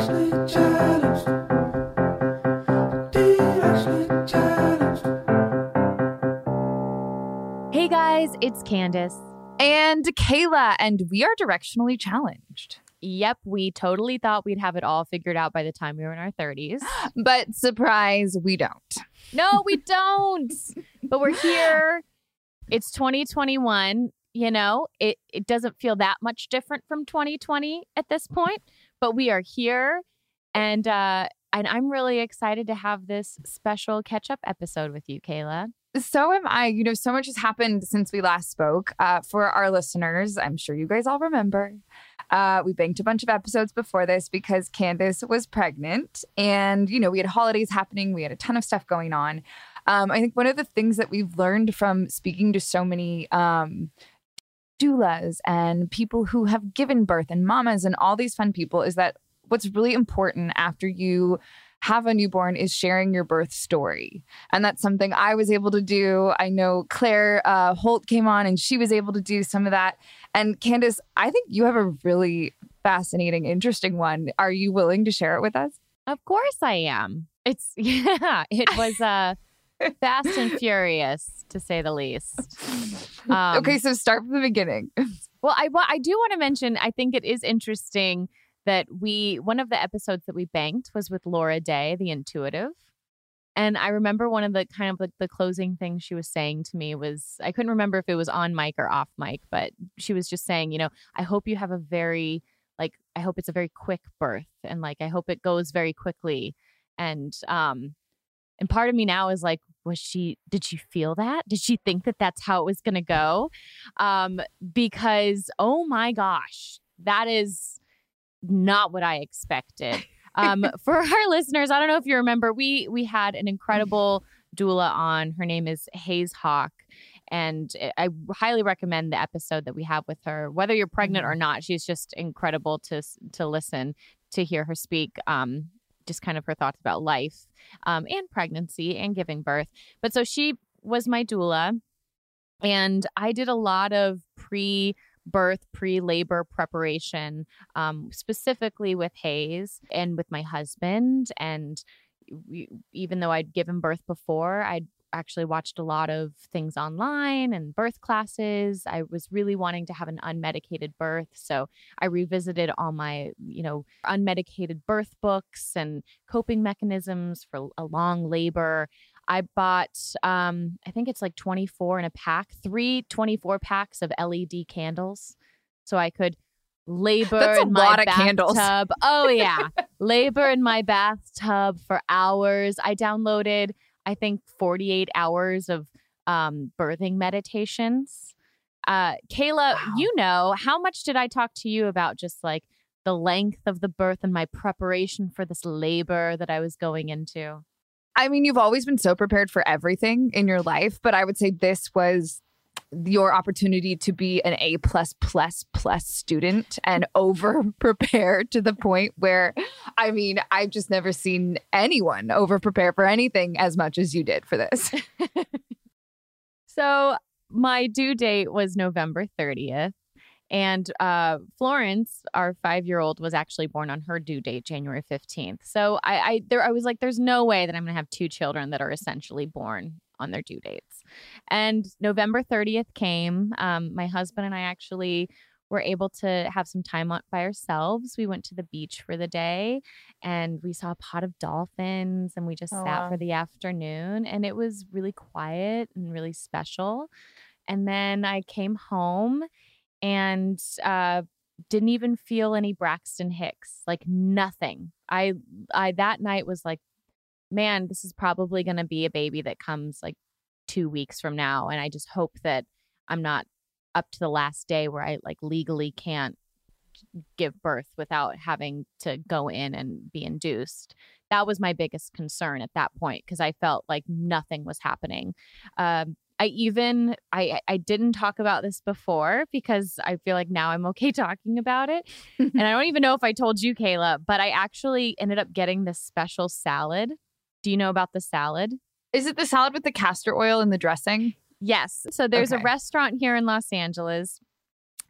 Hey guys, it's Candace. And Kayla, and we are directionally challenged. Yep, we totally thought we'd have it all figured out by the time we were in our 30s. But surprise, we don't. No, we don't. but we're here. It's 2021. You know, it, it doesn't feel that much different from 2020 at this point, but we are here. And uh and I'm really excited to have this special catch up episode with you, Kayla. So am I. You know, so much has happened since we last spoke. Uh, for our listeners, I'm sure you guys all remember. Uh, we banked a bunch of episodes before this because Candace was pregnant. And, you know, we had holidays happening, we had a ton of stuff going on. Um, I think one of the things that we've learned from speaking to so many um, doulas and people who have given birth and mamas and all these fun people is that what's really important after you have a newborn is sharing your birth story. And that's something I was able to do. I know Claire uh, Holt came on and she was able to do some of that. And Candace, I think you have a really fascinating, interesting one. Are you willing to share it with us? Of course I am. It's, yeah, it was uh, fast and furious to say the least. Um, okay, so start from the beginning. Well, I, I do want to mention, I think it is interesting that we one of the episodes that we banked was with Laura Day, the intuitive. And I remember one of the kind of like the closing things she was saying to me was I couldn't remember if it was on mic or off mic, but she was just saying, you know, I hope you have a very like I hope it's a very quick birth and like I hope it goes very quickly. And um and part of me now is like was she did she feel that? Did she think that that's how it was going to go? Um because oh my gosh, that is not what I expected. Um, for our listeners, I don't know if you remember, we we had an incredible doula on. Her name is Hayes Hawk. And I highly recommend the episode that we have with her. Whether you're pregnant or not, she's just incredible to to listen to hear her speak. Um, just kind of her thoughts about life um, and pregnancy and giving birth. But so she was my doula. And I did a lot of pre birth, pre labor preparation, um, specifically with Hayes and with my husband. And we, even though I'd given birth before, I'd actually watched a lot of things online and birth classes. I was really wanting to have an unmedicated birth. So I revisited all my, you know, unmedicated birth books and coping mechanisms for a long labor. I bought, um, I think it's like 24 in a pack, three 24 packs of LED candles. So I could labor That's a in lot my of candles. bathtub. Oh, yeah. labor in my bathtub for hours. I downloaded, I think, 48 hours of um, birthing meditations. Uh, Kayla, Wow. you know, how much did I talk to you about just like the length of the birth and my preparation for this labor that I was going into? I mean, you've always been so prepared for everything in your life, but I would say this was your opportunity to be an A plus plus plus student and over prepared to the point where I mean, I've just never seen anyone over prepare for anything as much as you did for this. So my due date was November 30th. And uh, Florence, our five-year-old, was actually born on her due date, January fifteenth. So I, I, there, I was like, "There's no way that I'm going to have two children that are essentially born on their due dates." And November thirtieth came. Um, my husband and I actually were able to have some time by ourselves. We went to the beach for the day, and we saw a pot of dolphins, and we just Oh, sat wow. for the afternoon, and it was really quiet and really special. And then I came home and uh, didn't even feel any Braxton Hicks, like nothing. I, I that night was like, man, this is probably going to be a baby that comes like two weeks from now, and I just hope that I'm not up to the last day where I like legally can't give birth without having to go in and be induced. That was my biggest concern at that point because I felt like nothing was happening. Um, I even I I didn't talk about this before because I feel like now I'm okay talking about it. and I don't even know if I told you, Kayla, but I actually ended up getting this special salad. Do you know about the salad? Is it the salad with the castor oil and the dressing? Yes. So there's Okay. a restaurant here in Los Angeles.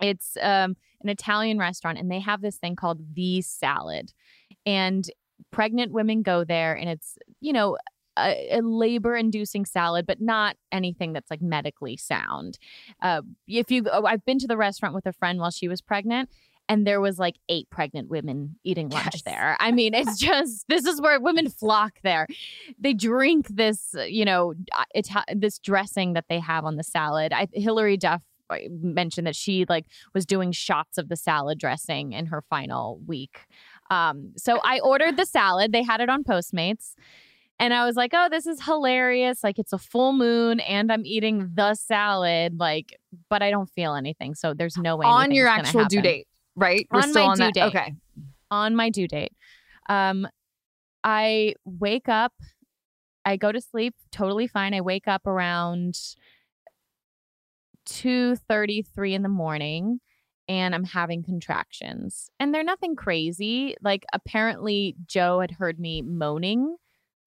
It's um, an Italian restaurant, and they have this thing called the salad. And pregnant women go there, and it's, you know, a, a labor inducing salad, but not anything that's like medically sound. Uh, if you, oh, I've been to the restaurant with a friend while she was pregnant. And there was like eight pregnant women eating lunch Yes. there. I mean, it's just this is where women flock there they drink this, uh, you know, uh, Ita- this dressing that they have on the salad. I, Hilary Duff uh, mentioned that she like was doing shots of the salad dressing in her final week. Um, so I ordered the salad. They had it on Postmates. And I was like, oh, this is hilarious. Like, it's a full moon and I'm eating the salad. Like, but I don't feel anything. So there's no way. on your actual due date, right? We're On still my on due that. date. Okay. on my due date. Um, I wake up, I go to sleep totally fine. I wake up around two thirty, three in the morning, and I'm having contractions. And they're nothing crazy. Like apparently Joe had heard me moaning.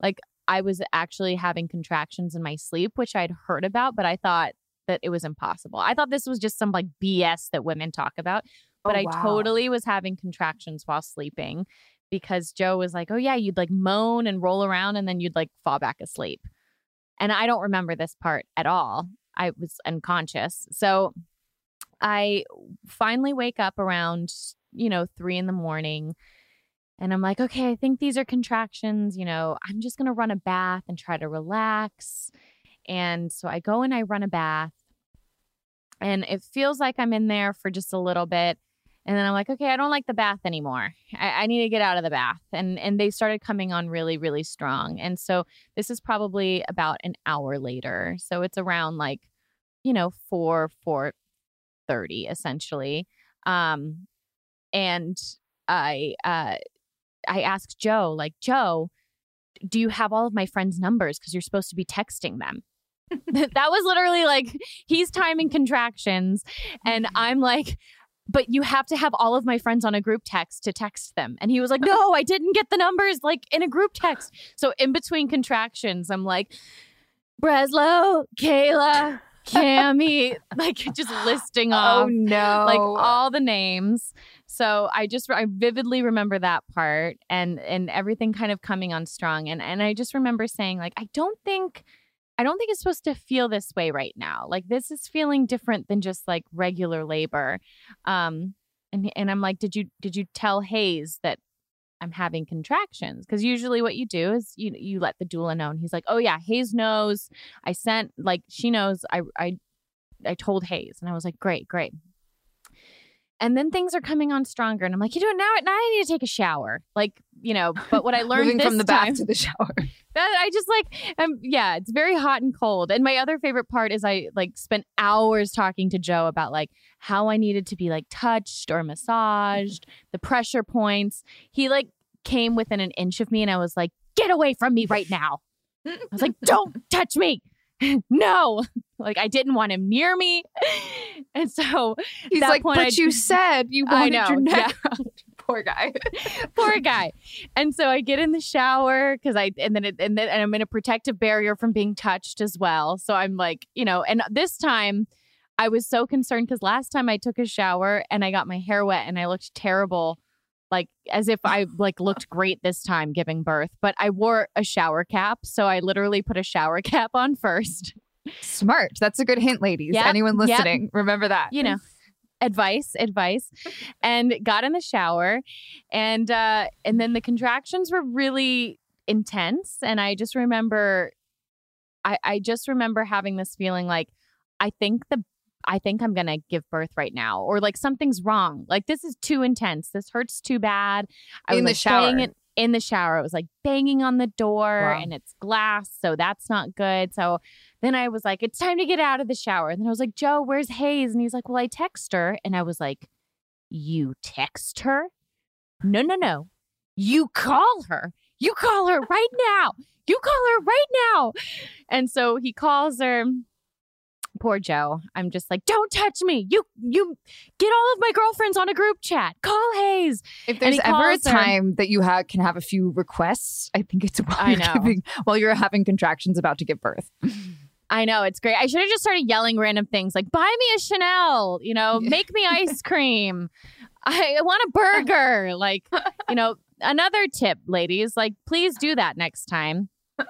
Like I was actually having contractions in my sleep, which I'd heard about, but I thought that it was impossible. I thought this was just some like BS that women talk about but Oh, I totally was having contractions while sleeping because Joe was like, "Oh yeah, you'd like moan and roll around and then you'd like fall back asleep." And I don't remember this part at all. I was unconscious. So I finally wake up around, you know, 3 in the morning and I'm like, "Okay, I think these are contractions, you know, I'm just going to run a bath and try to relax." And so I go and I run a bath and it feels like I'm in there for just a little bit. And then I'm like, okay, I don't like the bath anymore. I, I need to get out of the bath. And and they started coming on really, really strong. And so this is probably about an hour later. So it's around like, you know, four, four thirty essentially. Um, and I uh I asked Joe, like, Joe, do you have all of my friends' numbers? Because you're supposed to be texting them. that was literally like he's timing contractions and i'm like but you have to have all of my friends on a group text to text them and he was like no i didn't get the numbers like in a group text so in between contractions i'm like Breslow, Kayla, Cammy, like just listing oh, off Oh no. like all the names. So I just I vividly remember that part and and everything kind of coming on strong and and I just remember saying like I don't think I don't think it's supposed to feel this way right now. Like this is feeling different than just like regular labor. Um and and I'm like did you did you tell Hayes that I'm having contractions? Because usually what you do is you you let the doula know and he's like oh yeah Hayes knows. I sent like she knows. I I I told Hayes. And I was like great great. And then things are coming on stronger and I'm like you know now now I need to take a shower. Like you know but what I learned moving this from the time, bath to the shower. that I just like um yeah, it's very hot and cold. And my other favorite part is I like spent hours talking to Joe about like how I needed to be like touched or massaged, the pressure points. He like came within an inch of me and I was like, "Get away from me right now." I was like, "Don't touch me." no. Like I didn't want him near me. And so He's like, point, but I- you said you wanted your neck. around." Poor guy. poor guy. And so I get in the shower because I and then it, and then and I'm in a protective barrier from being touched as well. So I'm like, you know, and this time I was so concerned because last time I took a shower and I got my hair wet and I looked terrible, like as if I like looked great this time giving birth. But I wore a shower cap, so I literally put a shower cap on first. Smart. That's a good hint, ladies. Yep, Anyone yep. listening, remember that. you know advice advice and got in the shower and uh and then the contractions were really intense and i just remember i i just remember having this feeling like i think the I think I'm going to give birth right now or like something's wrong. Like this is too intense. This hurts too bad. I In was the like, shower. In the shower. It was like banging on the door Wow. and it's glass, so that's not good. So then I was like, it's time to get out of the shower. And then I was like, Joe, where's Hayes? And he's like, well, I text her. And I was like, you text her? No, no, no. You call her. You call her right now. You call her right now. And so he calls her. Poor Joe. I'm just like, don't touch me. You you get all of my girlfriends on a group chat. Call Hayes. If there's ever a her- time that you ha- can have a few requests, I think it's while I you're, know. giving, while you're having contractions about to give birth. I know it's great. I should have just started yelling random things like "Buy me a Chanel," you know, "Make me ice cream." I want a burger. Like, you know, another tip, ladies, like please do that next time.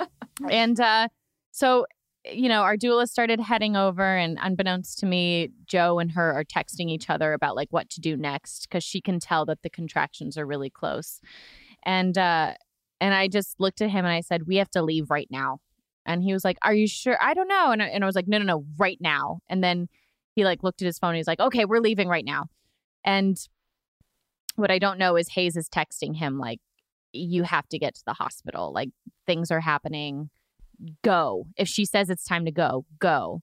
And uh, so, you know, our doula started heading over, and unbeknownst to me, Joe and her are texting each other about like what to do next because she can tell that the contractions are really close. And uh, and I just looked at him and I said, "We have to leave right now." And he was like, "Are you sure?" I don't know. And I, and I was like, "No, no, no, right now." And then he like looked at his phone. And he's like, "Okay, we're leaving right now." And what I don't know is Hayes is texting him like, "You have to get to the hospital. Like things are happening. Go. If she says it's time to go, go."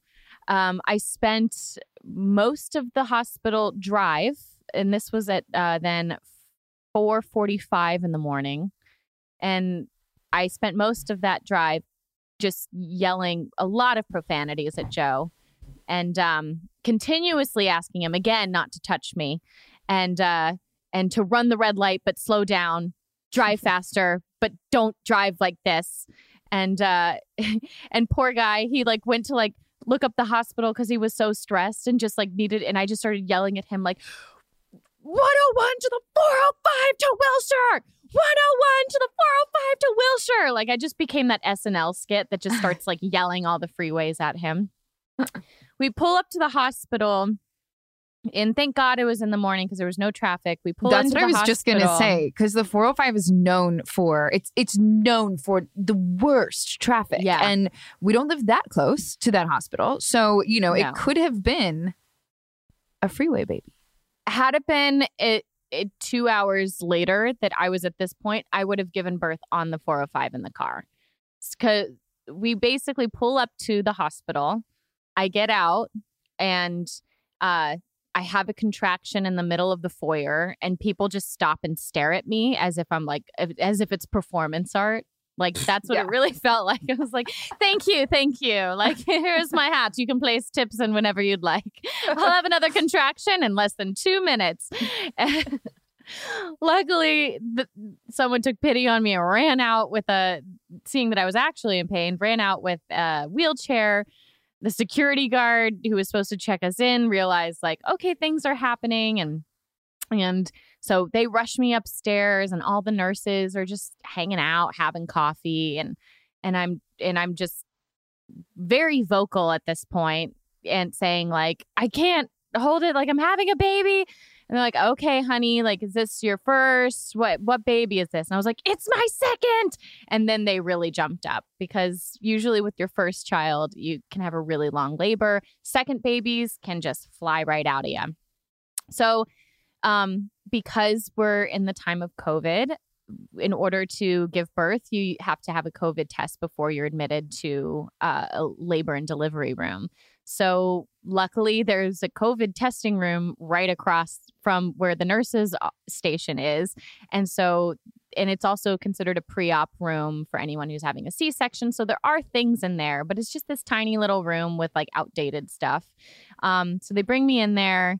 Um, I spent most of the hospital drive, and this was at uh, then four forty-five in the morning, and I spent most of that drive just yelling a lot of profanities at Joe and um, continuously asking him again not to touch me and uh, and to run the red light but slow down, drive faster but don't drive like this. And uh, and poor guy, he like went to like look up the hospital because he was so stressed and just like needed. And I just started yelling at him like. 101 to the 405 to Wilshire. 101 to the 405 to Wilshire. Like I just became that SNL skit that just starts like yelling all the freeways at him. we pull up to the hospital, and thank God it was in the morning because there was no traffic. We pull That's what I was just gonna say because the 405 is known for it's it's known for the worst traffic. Yeah. and we don't live that close to that hospital, so you know No. it could have been a freeway baby. Had it been it, it two hours later that I was at this point, I would have given birth on the 405 in the car. Because we basically pull up to the hospital. I get out and uh, I have a contraction in the middle of the foyer, and people just stop and stare at me as if I'm like, as if it's performance art. Like that's what Yeah. it really felt like. I was like, "Thank you, thank you. Like here's my hat. You can place tips in whenever you'd like. I'll have another contraction in less than two minutes." luckily the, someone took pity on me and ran out with a seeing that i was actually in pain ran out with a wheelchair the security guard who was supposed to check us in realized like okay things are happening and and so they rush me upstairs and all the nurses are just hanging out having coffee and and i'm and i'm just very vocal at this point and saying like i can't hold it like i'm having a baby and they're like, okay, honey, like, is this your first? What what baby is this? And I was like, it's my second. And then they really jumped up because usually with your first child, you can have a really long labor. Second babies can just fly right out of you. So, um, because we're in the time of COVID, in order to give birth, you have to have a COVID test before you're admitted to uh, a labor and delivery room. So, luckily, there's a COVID testing room right across from where the nurses' uh, station is. And so, and it's also considered a pre op room for anyone who's having a C section. So, there are things in there, but it's just this tiny little room with like outdated stuff. Um, so, they bring me in there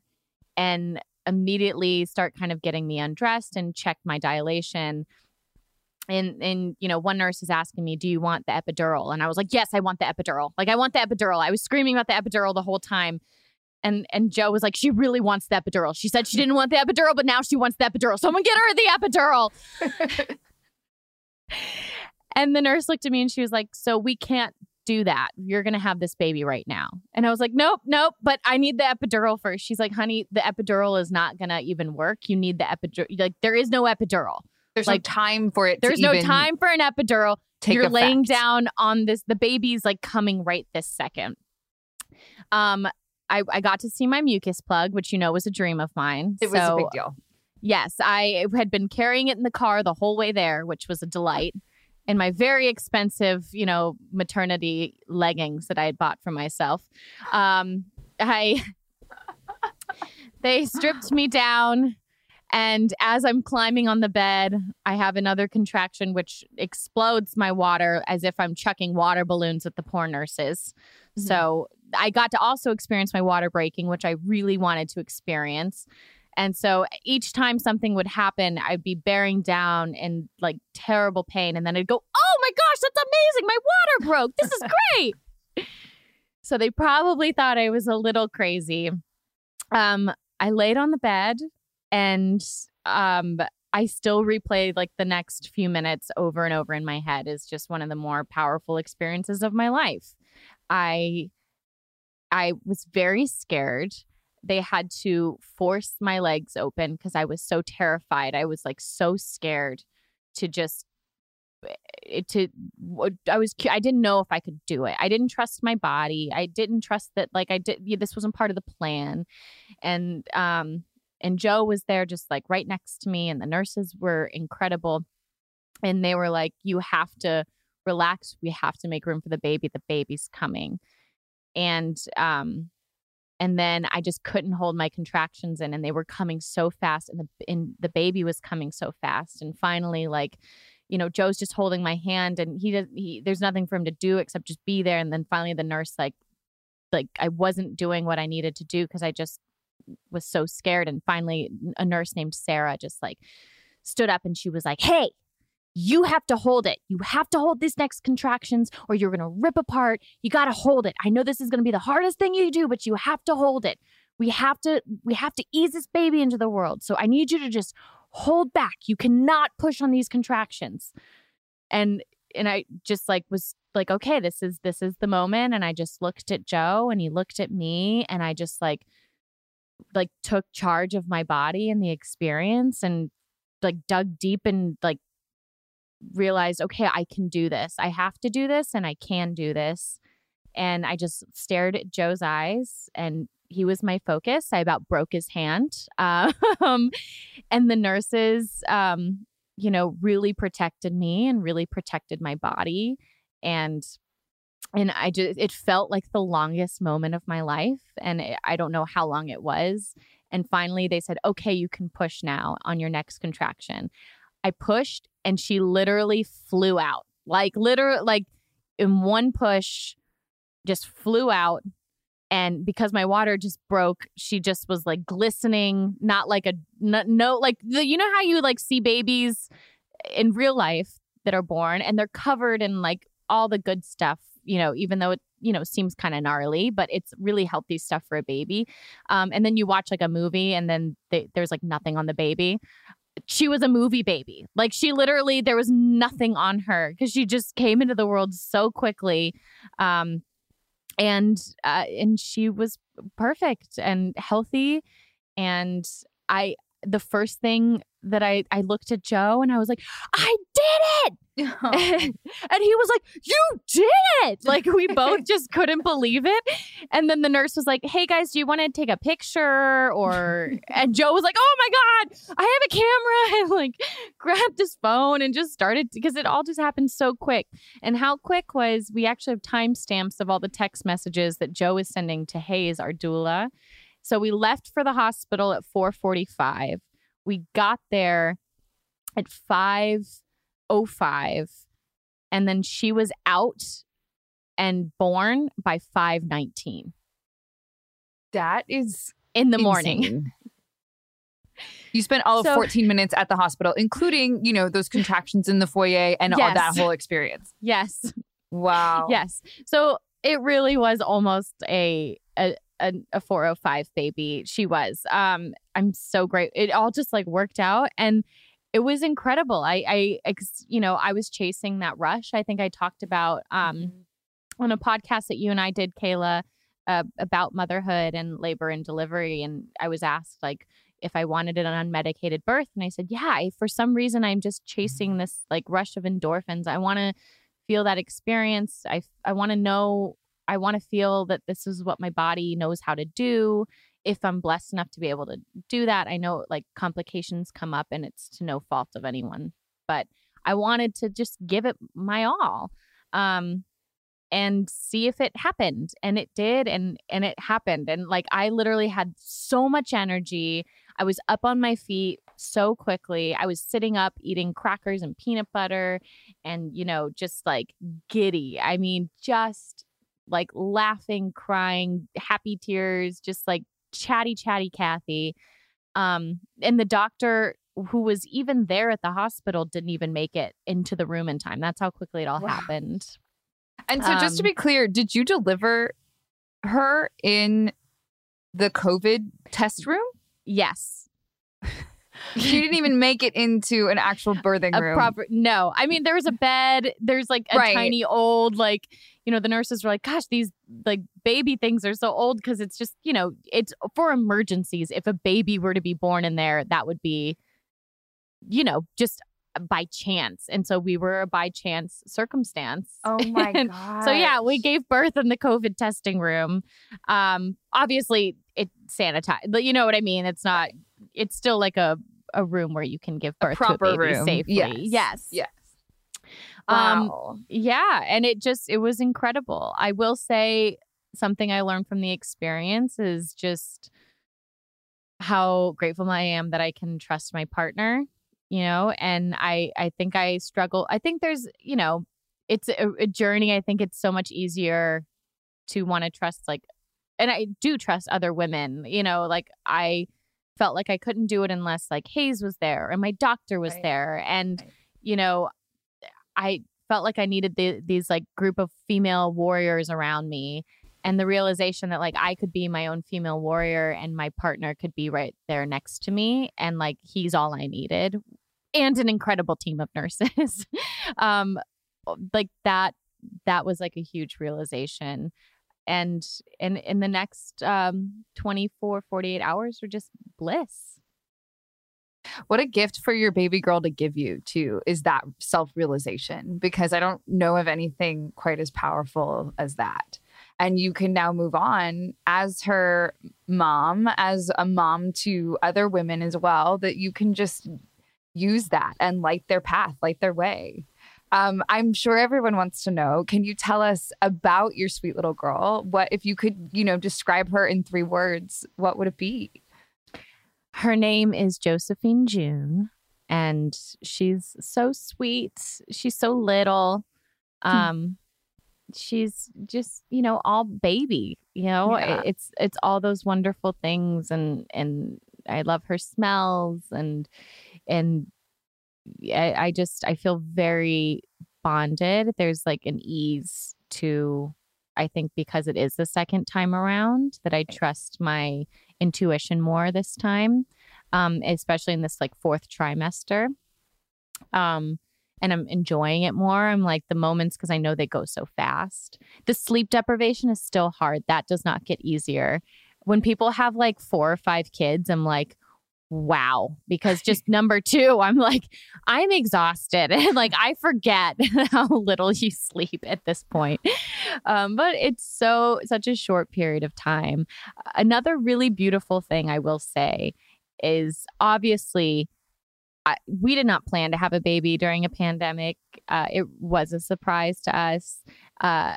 and immediately start kind of getting me undressed and check my dilation and and you know one nurse is asking me do you want the epidural? And i was like yes i want the epidural. Like i want the epidural. I was screaming about the epidural the whole time. And and joe was like she really wants the epidural. She said she didn't want the epidural but now she wants the epidural. Someone get her the epidural. And the nurse looked at me and she was like so we can't do that. You're gonna have this baby right now. And i was like nope nope but i need the epidural first. She's like honey the epidural is not gonna even work. You need the epidural like there is no epidural there's like, no time for it. There's no time for an epidural. You're effect. laying down on this. The baby's like coming right this second. Um, I, I got to see my mucus plug, which you know was a dream of mine. It so, was a big deal. Yes, I had been carrying it in the car the whole way there, which was a delight. And my very expensive, you know, maternity leggings that I had bought for myself. Um, I they stripped me down and as I'm climbing on the bed, I have another contraction which explodes my water as if I'm chucking water balloons at the poor nurses. Mm-hmm. So I got to also experience my water breaking, which I really wanted to experience. And so each time something would happen, I'd be bearing down in like terrible pain. And then I'd go, Oh my gosh, that's amazing. My water broke. This is great. so they probably thought I was a little crazy. Um, I laid on the bed and um I still replay like the next few minutes over and over in my head is just one of the more powerful experiences of my life. I I was very scared. They had to force my legs open because I was so terrified. I was like so scared to just eh, to I was I didn't know if I could do it. I didn't trust my body. I didn't trust that like I did yeah, this wasn't part of the plan. And um and Joe was there just like right next to me, and the nurses were incredible. And they were like, You have to relax. We have to make room for the baby. The baby's coming. And, um, and then I just couldn't hold my contractions in, and they were coming so fast, and the and the baby was coming so fast. And finally, like, you know, Joe's just holding my hand, and he does. He there's nothing for him to do except just be there. And then finally, the nurse like, like I wasn't doing what I needed to do because I just was so scared. And finally, a nurse named Sarah just like stood up and she was like, Hey, you have to hold it. You have to hold these next contractions or you're going to rip apart. You got to hold it. I know this is going to be the hardest thing you do, but you have to hold it. We have to we have to ease this baby into the world. So I need you to just hold back. You cannot push on these contractions. And and I just like was like okay, this is this is the moment and I just looked at Joe and he looked at me and I just like like took charge of my body and the experience and like dug deep and like realized okay i can do this. I have to do this and i can do this. And i just stared at joe's eyes and he was my focus. I about broke his hand um, and the nurses um, you know really protected me and really protected my body. And and I just it felt like the longest moment of my life and it, I don't know how long it was. And finally they said okay you can push now on your next contraction. I pushed and she literally flew out. Like literally like in one push just flew out. And because my water just broke she just was like glistening not like a no, no like the, you know how you like see babies in real life that are born and they're covered in like all the good stuff you know even though it you know seems kind of gnarly but it's really healthy stuff for a baby. Um, and then you watch like a movie and then they, there's like nothing on the baby. She was a movie baby. Like she literally there was nothing on her because she just came into the world so quickly um, and uh, and she was perfect and healthy and i the first thing that I I looked at Joe and I was like, I did it. and he was like, You did it. Like we both just couldn't believe it. And then the nurse was like, Hey guys, do you want to take a picture? Or and Joe was like, Oh my God, I have a camera. And like grabbed his phone and just started because it all just happened so quick. And how quick was we actually have timestamps of all the text messages that Joe is sending to Hayes, our doula. So we left for the hospital at 445. We got there at 505 and then she was out and born by 519. That is in the insane. morning. You spent all So- of 14 minutes at the hospital, including, you know, those contractions in the foyer and all that whole experience. Yes. Wow. Yes. So it really was almost a a a, a 405 baby. She was. Um I'm so great. It all just like worked out and it was incredible. I I ex, you know, I was chasing that rush. I think I talked about um on a podcast that you and I did Kayla uh, about motherhood and labor and delivery and I was asked like if I wanted an unmedicated birth and I said, "Yeah, I, for some reason I'm just chasing this like rush of endorphins. I want to feel that experience. I I want to know I want to feel that this is what my body knows how to do. If I'm blessed enough to be able to do that, I know like complications come up and it's to no fault of anyone. But I wanted to just give it my all. Um and see if it happened and it did and and it happened and like I literally had so much energy. I was up on my feet so quickly. I was sitting up eating crackers and peanut butter and you know just like giddy. I mean just like laughing, crying, happy tears, just like chatty chatty Kathy. Um and the doctor who was even there at the hospital didn't even make it into the room in time. That's how quickly it all Wow. happened. And so, just to Um, be clear, did you deliver her in the COVID test room? Yes. She didn't even make it into an actual birthing a room. proper no i mean there was a bed there's like a Right. tiny old like you know the nurses were like gosh these like baby things are so old because it's just you know it's for emergencies if a baby were to be born in there that would be you know just by chance and so we were a by chance circumstance oh my god! so yeah, we gave birth in the COVID testing room. Um, obviously it sanitized, but you know what I mean. It's not. It's still like a a room where you can give a birth proper to a baby room. safely. Yes. Yes. Yes. Um, Wow. Yeah, and it just it was incredible. I will say something I learned from the experience is just how grateful I am that I can trust my partner, you know, and I I think I struggle. I think there's, you know, it's a, a journey. I think it's so much easier to want to trust like and I do trust other women, you know, like I felt like I couldn't do it unless like Hayes was there and my doctor was Right. there and Right. you know I felt like I needed the, these like group of female warriors around me and the realization that like I could be my own female warrior and my partner could be right there next to me and like he's all I needed and an incredible team of nurses. Um like that that was like a huge realization. And in in the next um 24 48 hours were just bliss What a gift for your baby girl to give you, too, is that self realization, because I don't know of anything quite as powerful as that. And you can now move on as her mom, as a mom to other women as well, that you can just use that and light their path, light their way. Um, I'm sure everyone wants to know. Can you tell us about your sweet little girl? What if you could, you know, describe her in three words? What would it be? Her name is Josephine June and she's so sweet. She's so little. Um she's just you know all baby you know? Yeah. it's it's all those wonderful things and and i love her smells and and I, I just i feel very bonded. There's like an ease to i think because it is the second time around that i trust my intuition more this time um especially in this like fourth trimester um and I'm enjoying it more. I'm like the moments because I know they go so fast. The sleep deprivation is still hard. That does not get easier. When people have like four or five kids, I'm like, wow. Because just number two, I'm like, I'm exhausted. And like, I forget how little you sleep at this point. Um, but it's so, such a short period of time. Another really beautiful thing I will say is obviously I, we did not plan to have a baby during a pandemic. Uh, it was a surprise to us. Uh,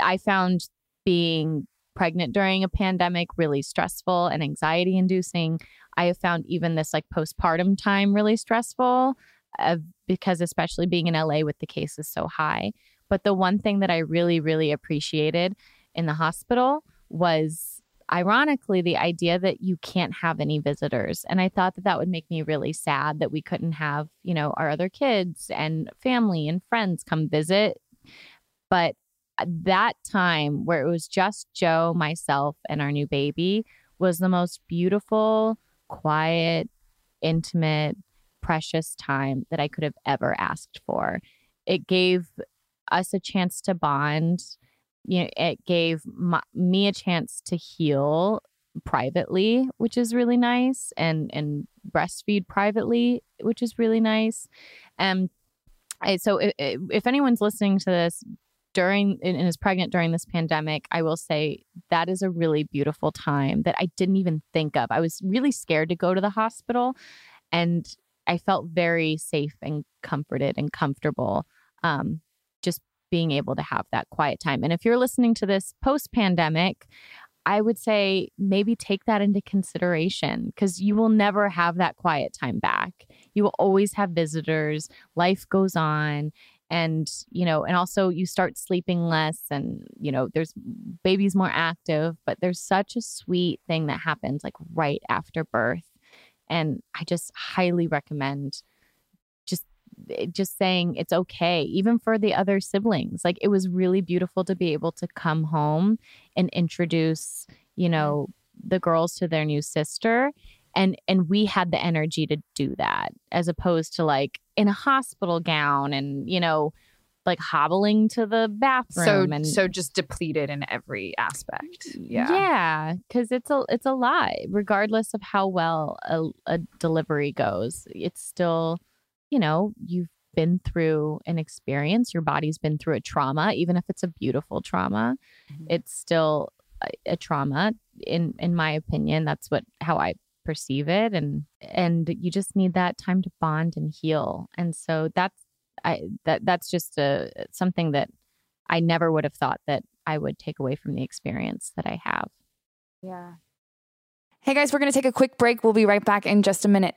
I found being pregnant during a pandemic really stressful and anxiety inducing. I have found even this like postpartum time really stressful uh, because, especially being in LA with the cases so high. But the one thing that I really, really appreciated in the hospital was ironically the idea that you can't have any visitors and i thought that that would make me really sad that we couldn't have you know our other kids and family and friends come visit but that time where it was just joe myself and our new baby was the most beautiful quiet intimate precious time that i could have ever asked for it gave us a chance to bond you know, it gave my, me a chance to heal privately, which is really nice, and and breastfeed privately, which is really nice. And I, so, if, if anyone's listening to this during and is pregnant during this pandemic, I will say that is a really beautiful time that I didn't even think of. I was really scared to go to the hospital, and I felt very safe and comforted and comfortable. Um, just being able to have that quiet time. And if you're listening to this post pandemic, I would say maybe take that into consideration because you will never have that quiet time back. You will always have visitors, life goes on. And, you know, and also you start sleeping less and, you know, there's babies more active, but there's such a sweet thing that happens like right after birth. And I just highly recommend just eh, just saying it's okay even for the other siblings. Like it was really beautiful to be able to come home and introduce you know the girls to their new sister. And and we had the energy to do that as opposed to like in a hospital gown and you know like hobbling to the So bathroom and so just depleted in every aspect. Yeah. yeah because it's a it's a lot regardless of how well a, a delivery goes it's still you know you've been through an experience your body's been through a trauma even if it's a beautiful trauma Mhm. it's still a, a trauma in in my opinion that's what how i perceive it and and you just need that time to bond and heal and so that's i that that's just a something that i never would have thought that i would take away from the experience that i have Yeah. Hey guys, we're going to take a quick break. We'll be right back in just a minute.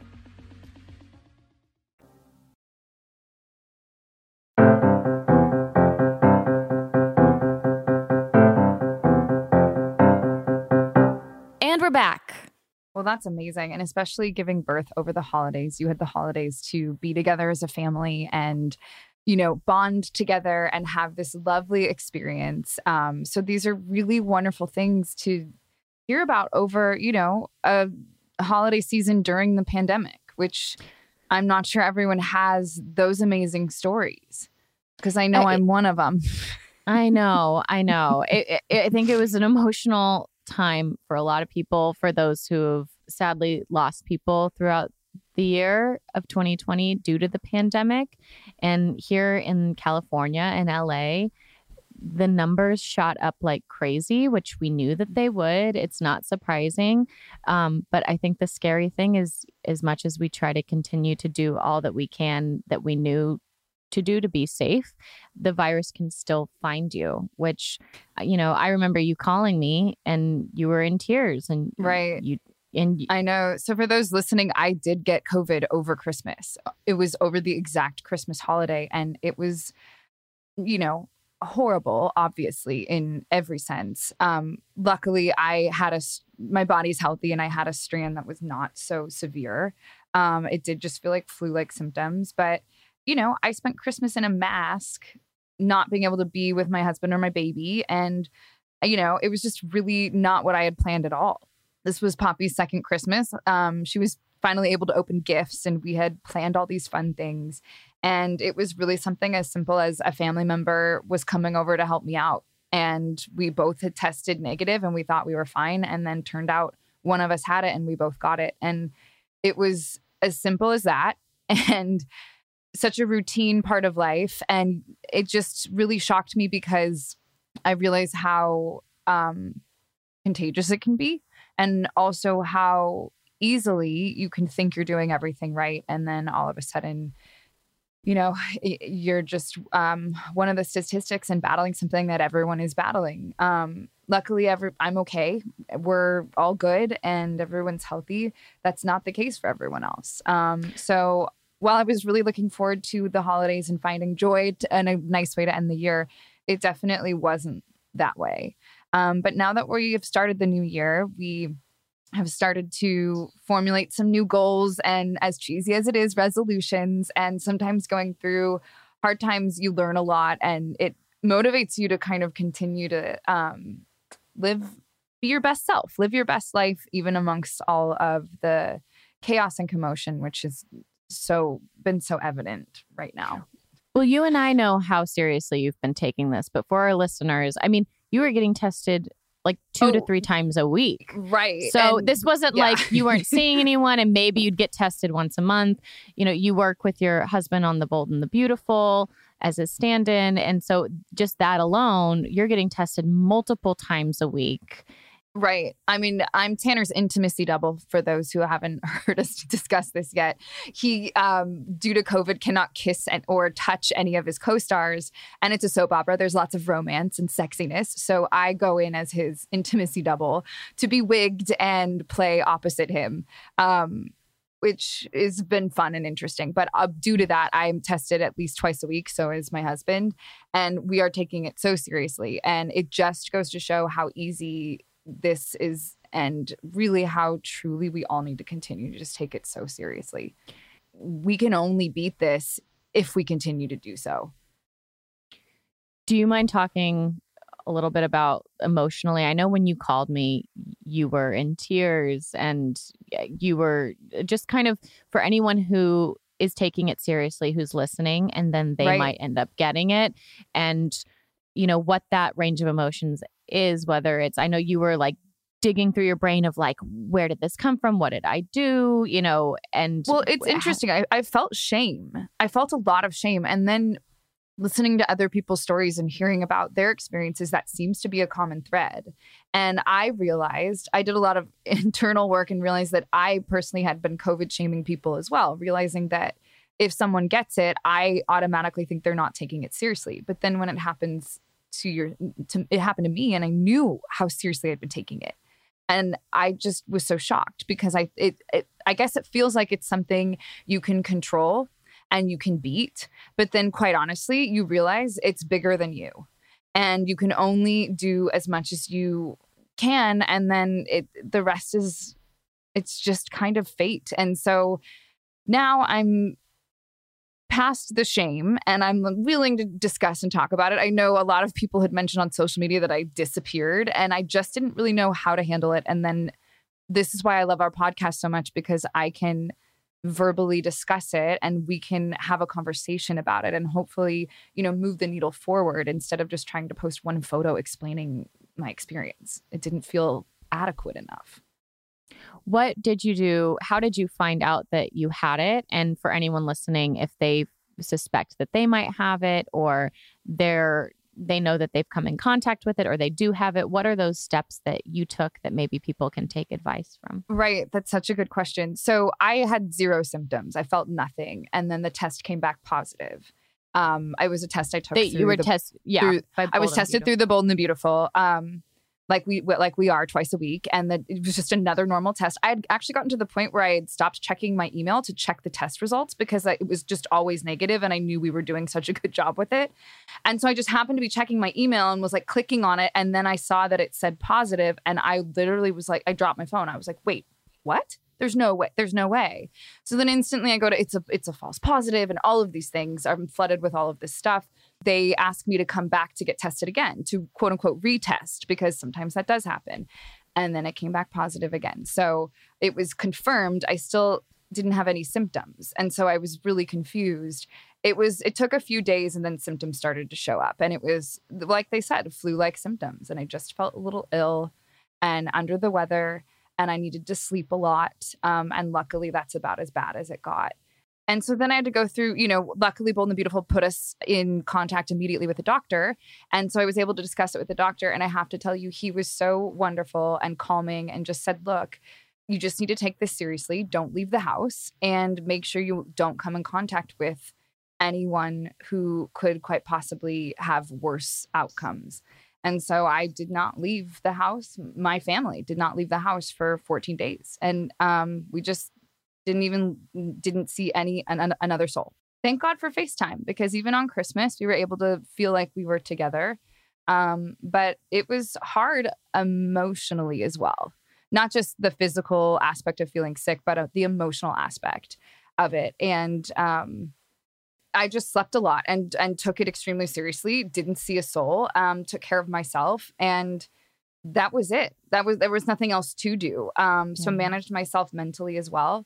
And we're back. Well, that's amazing. And especially giving birth over the holidays. You had the holidays to be together as a family and, you know, bond together and have this lovely experience. Um, so these are really wonderful things to hear about over, you know, a holiday season during the pandemic, which I'm not sure everyone has those amazing stories because I know I- I'm one of them. I know, I know. It, it, I think it was an emotional time for a lot of people, for those who have sadly lost people throughout the year of 2020 due to the pandemic. And here in California and LA, the numbers shot up like crazy, which we knew that they would. It's not surprising. Um, but I think the scary thing is, as much as we try to continue to do all that we can that we knew to do to be safe, the virus can still find you, which, uh, you know, I remember you calling me and you were in tears and Right. you, and I know. So for those listening, I did get COVID over Christmas. It was over the exact Christmas holiday and it was you know, horrible obviously in every sense. Um luckily I had a my body's healthy and I had a strand that was not so severe. Um it did just feel like flu-like symptoms, but you know, I spent Christmas in a mask, not being able to be with my husband or my baby and you know, it was just really not what I had planned at all this was Poppy's second Christmas. Um, she was finally able to open gifts, and we had planned all these fun things. And it was really something as simple as a family member was coming over to help me out. And we both had tested negative and we thought we were fine. And then turned out one of us had it and we both got it. And it was as simple as that. And such a routine part of life. And it just really shocked me because I realized how um, contagious it can be, and also how easily you can think you're doing everything right, and then all of a sudden, you know, you're just um, one of the statistics and battling something that everyone is battling. Um, luckily, every I'm okay. We're all good, and everyone's healthy. That's not the case for everyone else. Um, so while I was really looking forward to the holidays and finding joy and a nice way to end the year, it definitely wasn't that way. Um, but now that we have started the new year, we have started to formulate some new goals and as cheesy as it is resolutions and sometimes going through hard times you learn a lot and it motivates you to kind of continue to um, live be your best self live your best life even amongst all of the chaos and commotion which has so been so evident right now well you and i know how seriously you've been taking this but for our listeners i mean you were getting tested like two oh, to three times a week. Right. So and, this wasn't yeah. like you weren't seeing anyone and maybe you'd get tested once a month. You know, you work with your husband on The Bold and the Beautiful as a stand in. And so just that alone, you're getting tested multiple times a week. Right. I mean, I'm Tanner's intimacy double for those who haven't heard us discuss this yet. He, um, due to COVID, cannot kiss and, or touch any of his co stars. And it's a soap opera. There's lots of romance and sexiness. So I go in as his intimacy double to be wigged and play opposite him. Um, which has been fun and interesting. But uh, due to that, I'm tested at least twice a week. So is my husband. And we are taking it so seriously. And it just goes to show how easy this is and really how truly we all need to continue to just take it so seriously. We can only beat this if we continue to do so. Do you mind talking a little bit about emotionally? I know when you called me, you were in tears and you were uh, just kind of for anyone who is taking it seriously, who's listening, and then they right. might end up getting it. And you know what that range of emotions is whether it's i know you were like digging through your brain of like where did this come from? What did i do? You know and well it's interesting. I, I felt shame. I felt a lot of shame. And then listening to other people's stories and hearing about their experiences that seems to be a common thread. And i realized i did a lot of internal work and realized that i personally had been covid shaming people as well realizing that if someone gets it, I automatically think they're not taking it seriously. But then when it happens to your, to, it happened to me, and I knew how seriously I'd been taking it, and I just was so shocked because I, it, it I guess it feels like it's something you can control and you can beat, but then quite honestly, you realize it's bigger than you, and you can only do as much as you can, and then it, the rest is, it's just kind of fate, and so now I'm past the shame and I'm willing to discuss and talk about it. I know a lot of people had mentioned on social media that I disappeared and I just didn't really know how to handle it. And then this is why I love our podcast so much because I can verbally discuss it and we can have a conversation about it and hopefully, you know, move the needle forward instead of just trying to post one photo explaining my experience. It didn't feel adequate enough. What did you do? How did you find out that you had it? And for anyone listening, if they suspect that they might have it or they're they know that they've come in contact with it or they do have it what are those steps that you took that maybe people can take advice from? Right. That's such a good question. So i had zero symptoms. I felt nothing. And then the test came back positive. Um i was a test i took that you were test yeah through, i was tested through the bold and the beautiful. Um like we like we are twice a week and that it was just another normal test. I had actually gotten to the point where i had stopped checking my email to check the test results because it was just always negative and i knew we were doing such a good job with it. And so i just happened to be checking my email and was like clicking on it and then i saw that it said positive and i literally was like i dropped my phone. I was like wait what? There's no way there's no way. So then instantly i go to it's a it's a false positive and all of these things. I'm flooded with all of this stuff they ask me to come back to get tested again, to quote unquote retest, because sometimes that does happen. And then it came back positive again. So it was confirmed. I still didn't have any symptoms. And so I was really confused. It was, it took a few days and then symptoms started to show up. And it was, like they said, flu like symptoms. And I just felt a little ill and under the weather. And I needed to sleep a lot. Um, and luckily, that's about as bad as it got. And so then I had to go through, you know, luckily Bold and the Beautiful put us in contact immediately with the doctor. And so I was able to discuss it with the doctor. And I have to tell you, he was so wonderful and calming and just said, look, you just need to take this seriously. Don't leave the house and make sure you don't come in contact with anyone who could quite possibly have worse outcomes. And so I did not leave the house. My family did not leave the house for 14 days. And um, we just didn't even didn't see any an, another soul. Thank God for FaceTime because even on Christmas we were able to feel like we were together. Um, but it was hard emotionally as well. Not just the physical aspect of feeling sick, but uh, the emotional aspect of it. And um, I just slept a lot and and took it extremely seriously. Didn't see a soul. Um, took care of myself, and that was it. That was there was nothing else to do. Um, so mm-hmm. managed myself mentally as well.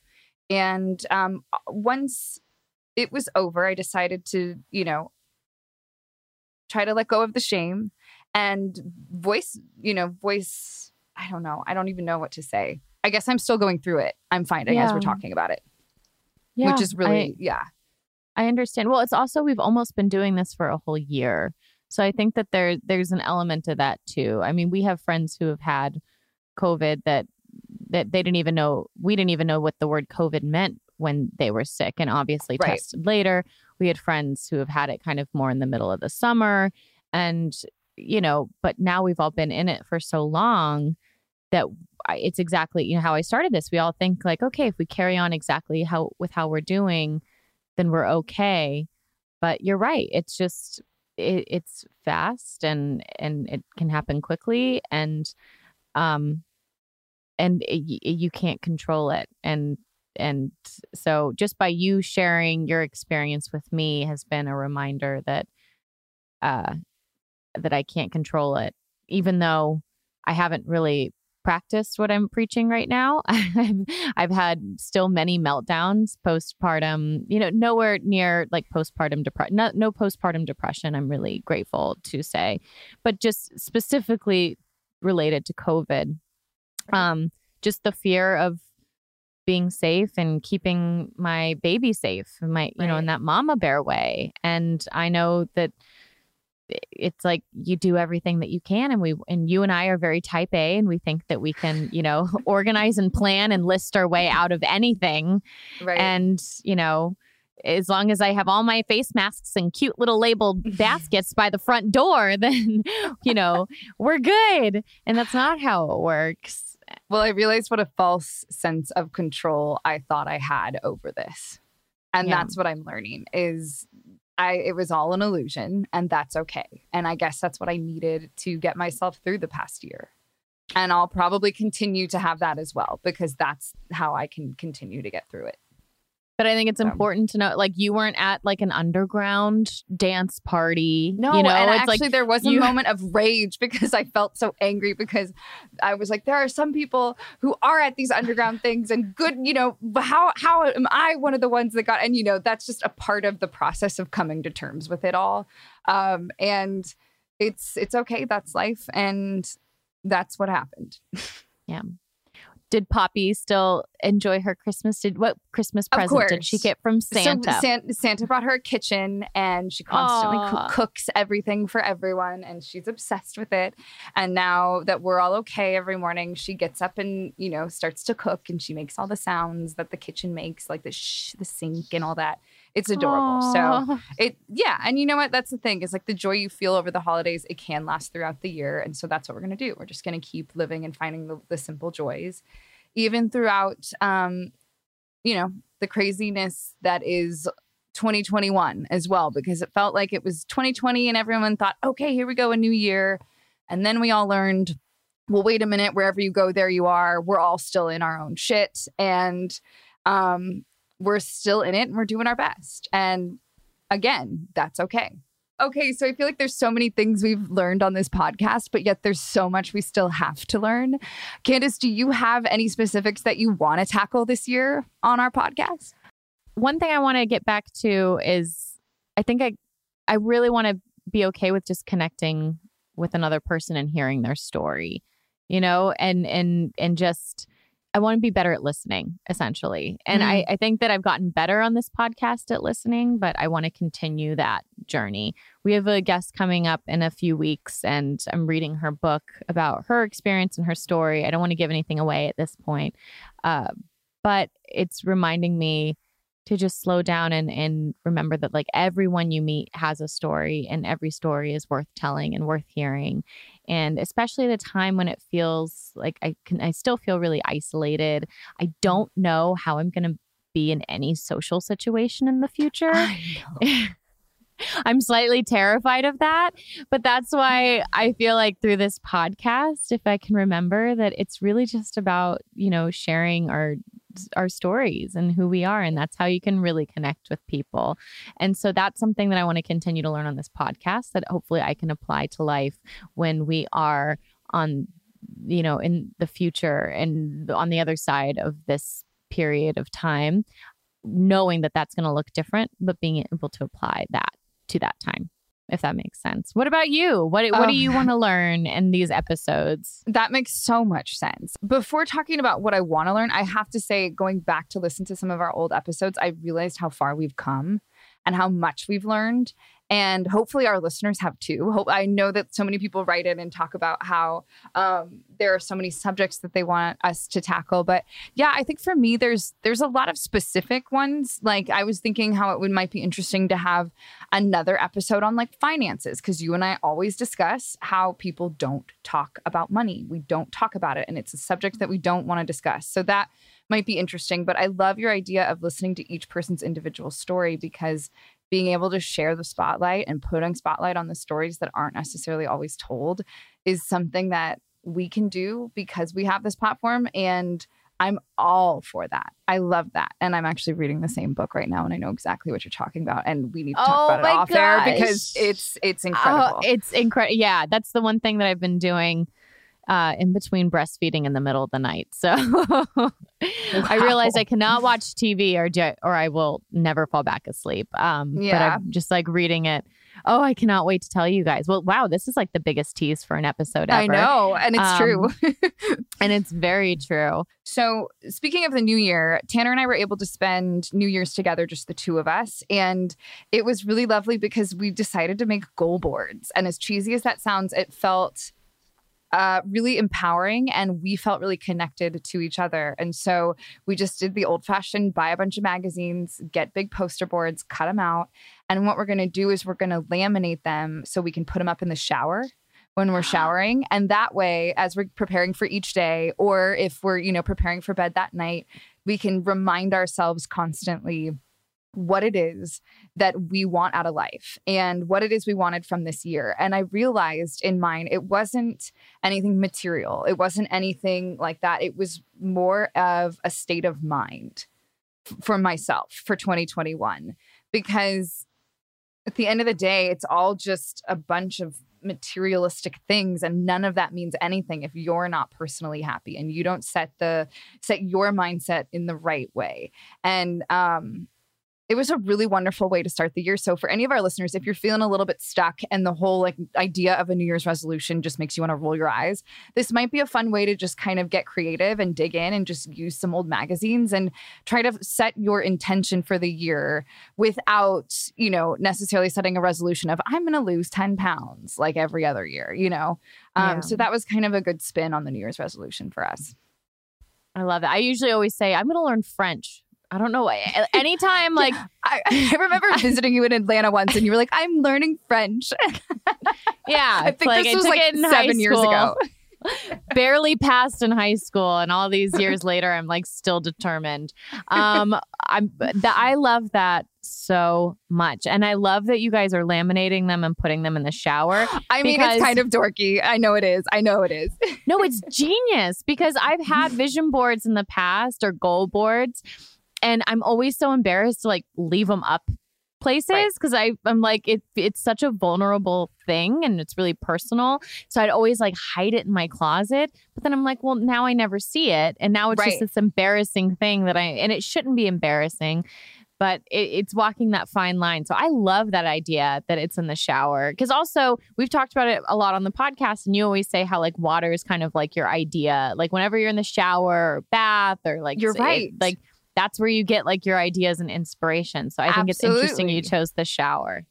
And um, once it was over, I decided to you know try to let go of the shame and voice you know voice. I don't know. I don't even know what to say. I guess I'm still going through it. I'm finding yeah. as we're talking about it. Yeah, which is really I, yeah I understand. Well, it's also we've almost been doing this for a whole year. So I think that there there's an element to that too. I mean, we have friends who have had COVID that that they didn't even know we didn't even know what the word COVID meant when they were sick and obviously right. tested later. We had friends who have had it kind of more in the middle of the summer and you know, but now we've all been in it for so long that it's exactly you know how I started this. We all think like, okay, if we carry on exactly how with how we're doing, then we're okay. But you're right. It's just it, it's fast and and it can happen quickly and um and it, you can't control it and and so just by you sharing your experience with me has been a reminder that uh that I can't control it even though I haven't really practiced what I'm preaching right now. I've, I've had still many meltdowns postpartum, you know, nowhere near like postpartum depression, no, no postpartum depression. I'm really grateful to say, but just specifically related to COVID, um, just the fear of being safe and keeping my baby safe, my, you right. know, in that mama bear way. And I know that it's like you do everything that you can and we and you and I are very type A and we think that we can, you know, organize and plan and list our way out of anything. Right. And, you know, as long as I have all my face masks and cute little labeled baskets by the front door, then, you know, we're good. And that's not how it works. Well, I realized what a false sense of control I thought I had over this. And yeah. that's what I'm learning is I it was all an illusion and that's okay. And I guess that's what I needed to get myself through the past year. And I'll probably continue to have that as well because that's how I can continue to get through it. But I think it's so. important to know, like, you weren't at like an underground dance party. No, you know, and it's actually like there was a you... moment of rage because I felt so angry because I was like, there are some people who are at these underground things and good, you know, how how am I one of the ones that got? And you know, that's just a part of the process of coming to terms with it all. Um, and it's it's okay. That's life, and that's what happened. Yeah did Poppy still enjoy her Christmas? Did what Christmas present did she get from Santa? So Santa, Santa brought her a kitchen, and she constantly co- cooks everything for everyone, and she's obsessed with it. And now that we're all okay every morning, she gets up and you know starts to cook, and she makes all the sounds that the kitchen makes, like the shh, the sink, and all that. It's adorable. Aww. So it yeah, and you know what? That's the thing. Is like the joy you feel over the holidays, it can last throughout the year. And so that's what we're gonna do. We're just gonna keep living and finding the, the simple joys, even throughout um, you know, the craziness that is 2021 as well, because it felt like it was 2020 and everyone thought, okay, here we go, a new year. And then we all learned, well, wait a minute, wherever you go, there you are. We're all still in our own shit. And um, we're still in it and we're doing our best. And again, that's okay. Okay, so I feel like there's so many things we've learned on this podcast, but yet there's so much we still have to learn. Candace, do you have any specifics that you want to tackle this year on our podcast? One thing I want to get back to is I think I I really want to be okay with just connecting with another person and hearing their story. You know, and and and just I want to be better at listening, essentially. And Mm. I, I think that I've gotten better on this podcast at listening, but I want to continue that journey. We have a guest coming up in a few weeks, and I'm reading her book about her experience and her story. I don't want to give anything away at this point, uh, but it's reminding me to just slow down and, and remember that like everyone you meet has a story and every story is worth telling and worth hearing. And especially at a time when it feels like i can i still feel really isolated. I don't know how i'm going to be in any social situation in the future. I'm slightly terrified of that. But that's why I feel like through this podcast, if I can remember that it's really just about, you know, sharing our our stories and who we are and that's how you can really connect with people. And so that's something that I want to continue to learn on this podcast that hopefully I can apply to life when we are on you know in the future and on the other side of this period of time knowing that that's going to look different but being able to apply that to that time if that makes sense. What about you? What what Oh. do you want to learn in these episodes? That makes so much sense. Before talking about what I want to learn, I have to say, going back to listen to some of our old episodes, I realized how far we've come and how much we've learned. And hopefully, our listeners have too. I know that so many people write in and talk about how um, there are so many subjects that they want us to tackle. But yeah, I think for me, there's there's a lot of specific ones. Like I was thinking how it would might be interesting to have another episode on like finances because you and I always discuss how people don't talk about money. We don't talk about it, and it's a subject that we don't want to discuss. So that might be interesting. But I love your idea of listening to each person's individual story because being able to share the spotlight and putting spotlight on the stories that aren't necessarily always told is something that we can do because we have this platform and I'm all for that. I love that. And I'm actually reading the same book right now and I know exactly what you're talking about and we need to talk Oh about it oh my off air because it's it's oh, incredible. Oh, it's incredible. Yeah, that's the one thing that I've been doing uh, in between breastfeeding in the middle of the night. So I realized I cannot watch TV or ju- or I will never fall back asleep. Um, But Yeah. I'm just like reading it. Oh, I cannot wait to tell you guys. Well, wow, this is like the biggest tease for an episode ever. I know, and it's Um, true. and it's very true. So, speaking of the new year, Tanner and I were able to spend New Year's together, just the two of us. And it was really lovely because we decided to make goal boards. And as cheesy as that sounds, it felt uh, really empowering and we felt really connected to each other. And so we just did the old fashioned buy a bunch of magazines, get big poster boards, cut them out. And what we're going to do is we're going to laminate them so we can put them up in the shower when we're showering and that way as we're preparing for each day or if we're you know preparing for bed that night we can remind ourselves constantly what it is that we want out of life and what it is we wanted from this year. And I realized in mine, it wasn't anything material, it wasn't anything like that. It was more of a state of mind for myself for 2021 because at the end of the day, it's all just a bunch of materialistic things and none of that means anything if you're not personally happy and you don't set the set your mindset in the right way and um it was a really wonderful way to start the year. So for any of our listeners, if you're feeling a little bit stuck and the whole like idea of a New Year's resolution just makes you want to roll your eyes, this might be a fun way to just kind of get creative and dig in and just use some old magazines and try to set your intention for the year without, you know, necessarily setting a resolution of I'm going to lose 10 pounds like every other year, you know. Um, Yeah. so that was kind of a good spin on the New Year's resolution for us. I love it. I usually always say, I'm going to learn French. I don't know. why. Anytime, like, I, I remember visiting you in Atlanta once and you were like, I'm learning French. yeah, I think this I was like seven years ago. barely passed in high school and all these years later i'm like still determined um i'm that i love that so much and i love that you guys are laminating them and putting them in the shower I mean, it's kind of dorky. I know it is. I know it is. no it's genius because i've had vision boards in the past or goal boards and i'm always so embarrassed to like leave them up places because I I'm like it it's such a vulnerable thing and it's really personal. So I'd always like hide it in my closet. But then I'm like, well, now I never see it. And now it's Right. just this embarrassing thing that I and it shouldn't be embarrassing. but it, it's walking that fine line. So I love that idea that it's in the shower. Because also, we've talked about it a lot on the podcast, and you always say how like water is kind of like your idea. Like whenever you're in the shower or bath or like, You're it- right. like that's where you get like your ideas and inspiration. So I think it's interesting you chose the shower.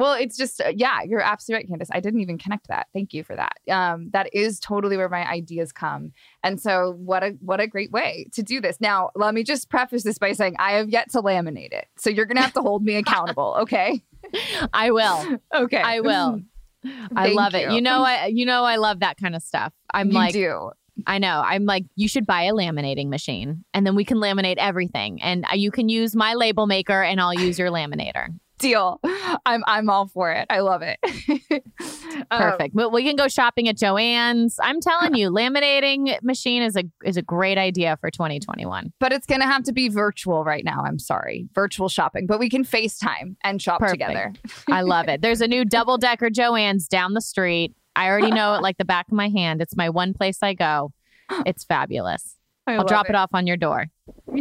Well, it's just uh, yeah, you're absolutely right, Candace. I didn't even connect that. Thank you for that. Um, that is totally where my ideas come. And so, what a what a great way to do this. Now, let me just preface this by saying I have yet to laminate it, so you're gonna have to hold me accountable. Okay. I will. Okay. I will. I love it. you. You know, I you know I love that kind of stuff. I'm like. You like, do. I know. I'm like, you should buy a laminating machine, and then we can laminate everything, and uh, you can use my label maker, and I'll use your laminator. Deal. I'm I'm all for it. I love it. Um, Perfect. we, we can go shopping at Joann's. I'm telling you, laminating machine is a is a great idea for 2021. but it's gonna have to be virtual right now. I'm sorry, virtual shopping. But we can FaceTime and shop Perfect. together. I love it. There's a new double decker Joann's down the street. I already know it like the back of my hand. It's my one place I go. It's fabulous. I I'll drop it. it. off on your door.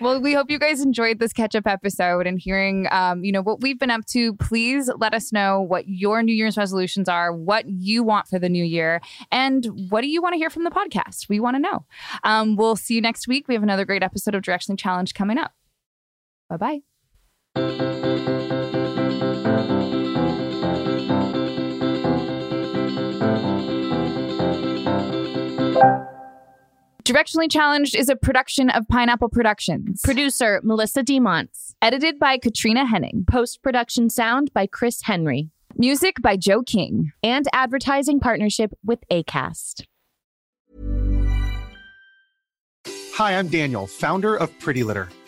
well, we hope you guys enjoyed this catch up episode and hearing, um, you know, what we've been up to. Please let us know what your New Year's resolutions are, what you want for the new year, and what do you want to hear from the podcast? We want to know. Um, we'll see you next week. We have another great episode of Directionally Challenge coming up. Bye bye. Directionally Challenged is a production of Pineapple Productions. Producer Melissa DeMonts. Edited by Katrina Henning. Post production sound by Chris Henry. Music by Joe King. And advertising partnership with ACAST. Hi, I'm Daniel, founder of Pretty Litter.